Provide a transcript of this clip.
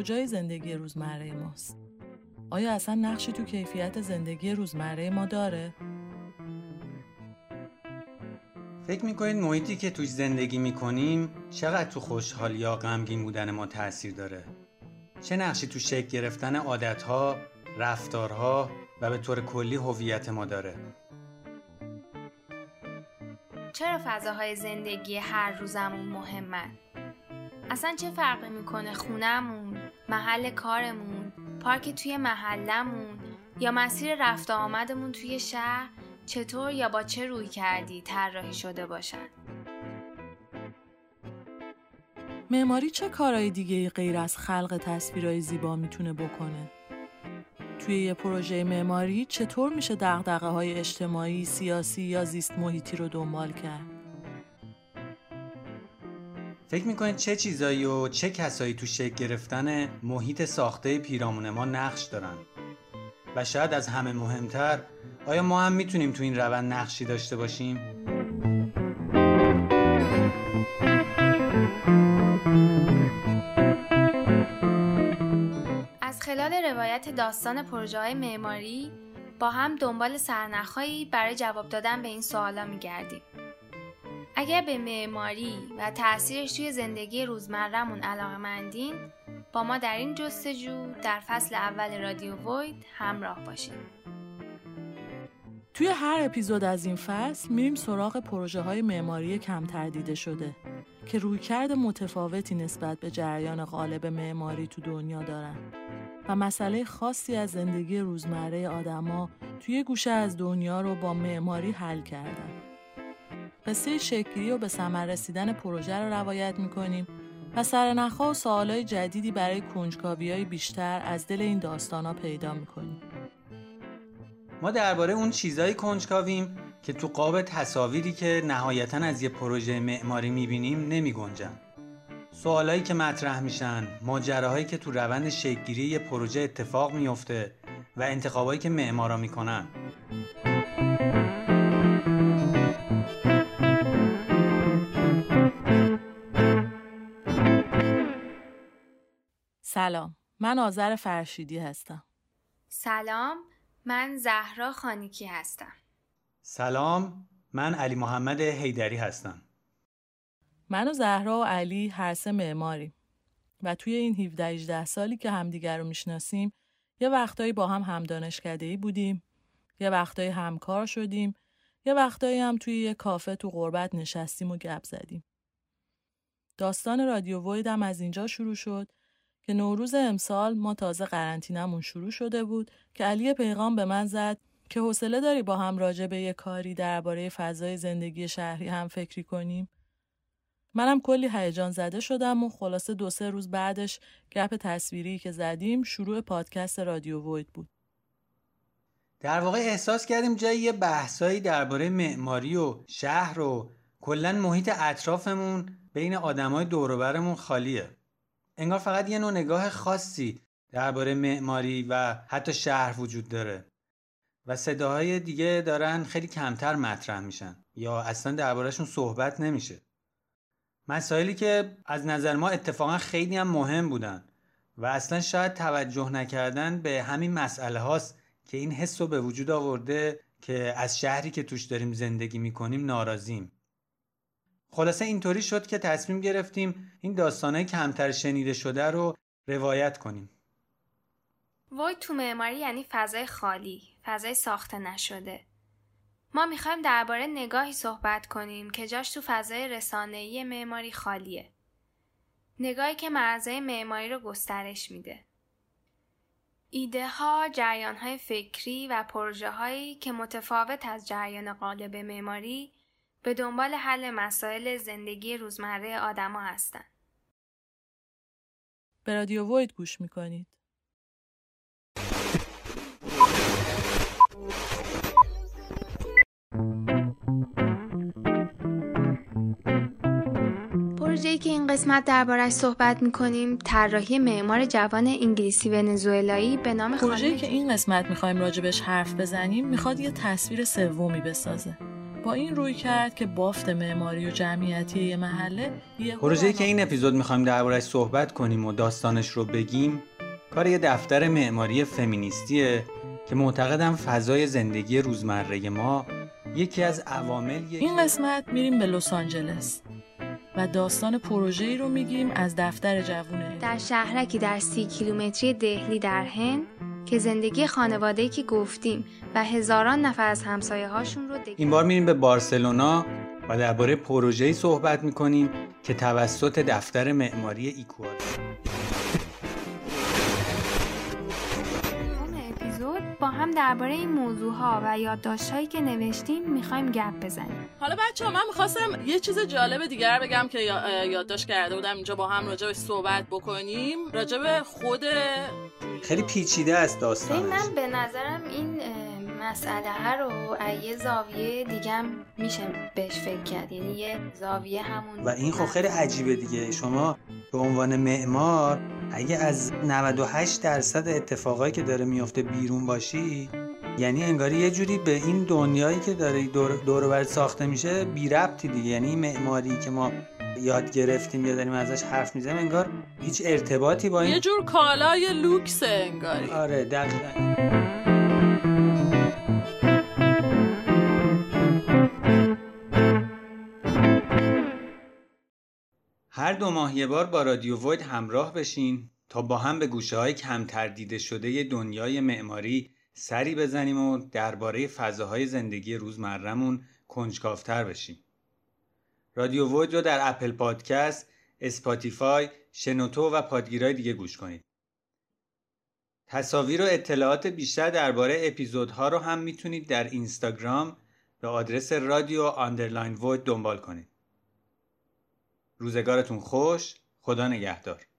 کجای زندگی روزمره ماست؟ آیا اصلا نقشی تو کیفیت زندگی روزمره ما داره؟ فکر می‌کنید محیطی که توش زندگی می‌کنیم چقدر تو خوشحال یا غمگین بودن ما تاثیر داره؟ چه نقشی تو شکل گرفتن عادتها، رفتارها و به طور کلی هویت ما داره؟ چرا فضاهای زندگی هر روزمون مهمن؟ اصلا چه فرقی می‌کنه خونهمون، محل کارمون، پارک توی محلمون یا مسیر رفت آمدمون توی شهر چطور یا با چه روی کردی طراحی شده باشن؟ معماری چه کارهای دیگه غیر از خلق تصویرهای زیبا می‌تونه بکنه؟ توی یه پروژه معماری چطور میشه دقدقه های اجتماعی، سیاسی یا زیست محیطی رو دنبال کرد؟ فکر می‌کنید چه چیزایی و چه کسایی تو شکل گرفتن محیط ساخته پیرامون ما نقش دارن؟ و شاید از همه مهمتر آیا ما هم می‌تونیم تو این روند نقشی داشته باشیم؟ از خلال روایت داستان پروژه معماری با هم دنبال سرنخهایی برای جواب دادن به این سوالا میگردیم. اگر به معماری و تاثیرش توی زندگی روزمرهمون علاقه مندین با ما در این جستجو در فصل اول رادیو وید همراه باشید. توی هر اپیزود از این فصل میریم سراغ پروژه های معماری کمتر دیده شده که رویکرد متفاوتی نسبت به جریان غالب معماری تو دنیا دارن و مسئله خاصی از زندگی روزمره آدما توی گوشه از دنیا رو با معماری حل کردن. قصه شکلی و به ثمر رسیدن پروژه رو روایت می‌کنیم و سرنخها و سوالای جدیدی برای کنجکاوی بیشتر از دل این داستانا پیدا می‌کنیم. ما درباره اون چیزایی کنجکاویم که تو قاب تصاویری که نهایتا از یه پروژه معماری می‌بینیم نمی گنجن. سوالایی که مطرح میشن، ماجراهایی که تو روند شکلگیری یه پروژه اتفاق میفته و انتخابایی که معمارا می‌کنن. سلام، من آذر فرشیدی هستم. سلام، من زهرا خانیکی هستم. سلام من علی محمد حیدری هستم. من و زهرا و علی هر سه معماریم. و توی این 17 18 سالی که همدیگر رو می‌شناسیم یه وقتایی با هم هم دانشکده‌ای بودیم. یه وقتایی همکار شدیم. یه وقتایی هم توی یه کافه تو غربت نشستیم و گپ زدیم. داستان رادیو وید هم از اینجا شروع شد. که نوروز امسال ما تازه قرنطینمون شروع شده بود که علی پیغام به من زد که حوصله داری با هم راجع به یه کاری درباره فضای زندگی شهری هم فکری کنیم؟ منم کلی هیجان زده شدم و خلاصه دو سه روز بعدش گپ تصویری که زدیم شروع پادکست رادیو وید بود. در واقع احساس کردیم جای یه بحثایی درباره معماری و شهر و کلا محیط اطرافمون بین آدمای دوروبرمون خالیه. انگار فقط یه نوع نگاه خاصی درباره معماری و حتی شهر وجود داره. و صداهای دیگه دارن خیلی کمتر مطرح میشن یا اصلا دربارهشون صحبت نمیشه مسائلی که از نظر ما اتفاقا خیلی هم مهم بودن و اصلا شاید توجه نکردن به همین مسئله هاست که این حس رو به وجود آورده که از شهری که توش داریم زندگی می‌کنیم ناراضیم خلاصه اینطوری شد که تصمیم گرفتیم این داستانه کمتر شنیده شده رو روایت کنیم. وای تو معماری یعنی فضای خالی فضای ساخته نشده. ما می‌خوایم درباره نگاهی صحبت کنیم که جاش تو فضای رسانه‌ای معماری خالیه. نگاهی که مرزهای معماری رو گسترش میده. ایده ها، جریان های فکری و پروژه هایی که متفاوت از جریان قالب معماری به دنبال حل مسائل زندگی روزمره آدما هستند. به رادیو وید گوش می‌کنید. پروژه‌ای که این قسمت دربارش صحبت می‌کنیم طراحی معمار جوان انگلیسی ونزوئلایی به نام پروژه‌ای که این قسمت می‌خوایم راجبش حرف بزنیم می‌خواد یه تصویر سومی بسازه با این روی کرد که بافت معماری و جمعیتی یه محله یه پروژه‌ای که این اپیزود می‌خوایم دربارهش صحبت کنیم و داستانش رو بگیم کار یه دفتر معماری فمینیستیه که معتقدم فضای زندگی روزمره ما یکی از عوامل این قسمت میریم به لس آنجلس و داستان پروژه ای رو میگیم از دفتر جوونه در شهرکی در سی کیلومتری دهلی در هند که زندگی خانواده که گفتیم و هزاران نفر از همسایه هاشون رو این بار میریم به بارسلونا و درباره پروژه‌ای صحبت می‌کنیم که توسط دفتر معماری ایکوادور. با هم درباره این موضوع ها و یادداشتهایی که نوشتیم می‌خوایم گپ بزنیم. حالا بچه ها من می‌خواستم یه چیز جالب دیگر بگم که یادداشت کرده بودم. اینجا با هم راجع به صحبت بکنیم. راجع به خود خیلی پیچیده است داستان من به نظرم این مسئله رو یه زاویه دیگه میشه بهش فکر کرد. یعنی یه زاویه همون و این خب خیلی عجیبه دیگه. شما به عنوان معمار اگه از 98 درصد اتفاقایی که داره میفته بیرون باشی یعنی انگاری یه جوری به این دنیایی که داره دور, دور ساخته میشه بی ربطی دیگه. یعنی معماری که ما یاد گرفتیم یا داریم ازش حرف می‌زنیم انگار هیچ ارتباطی با این یه جور کالای لوکس انگاری. آره دقیقا. هر دو ماه یه بار با رادیو Void همراه بشین تا با هم به گوشه های کمتر دیده شده دنیای معماری سری بزنیم و درباره فضاهای زندگی روزمرهمون کنجکاوتر بشیم. رادیو Void رو در اپل پادکست، Spotify، شنوتو و پادگیرهای دیگه گوش کنید. تصاویر و اطلاعات بیشتر درباره اپیزودها رو هم می‌تونید در اینستاگرام به آدرس رادیو underline وید دنبال کنید. روزگارتون خوش خدا نگهدار.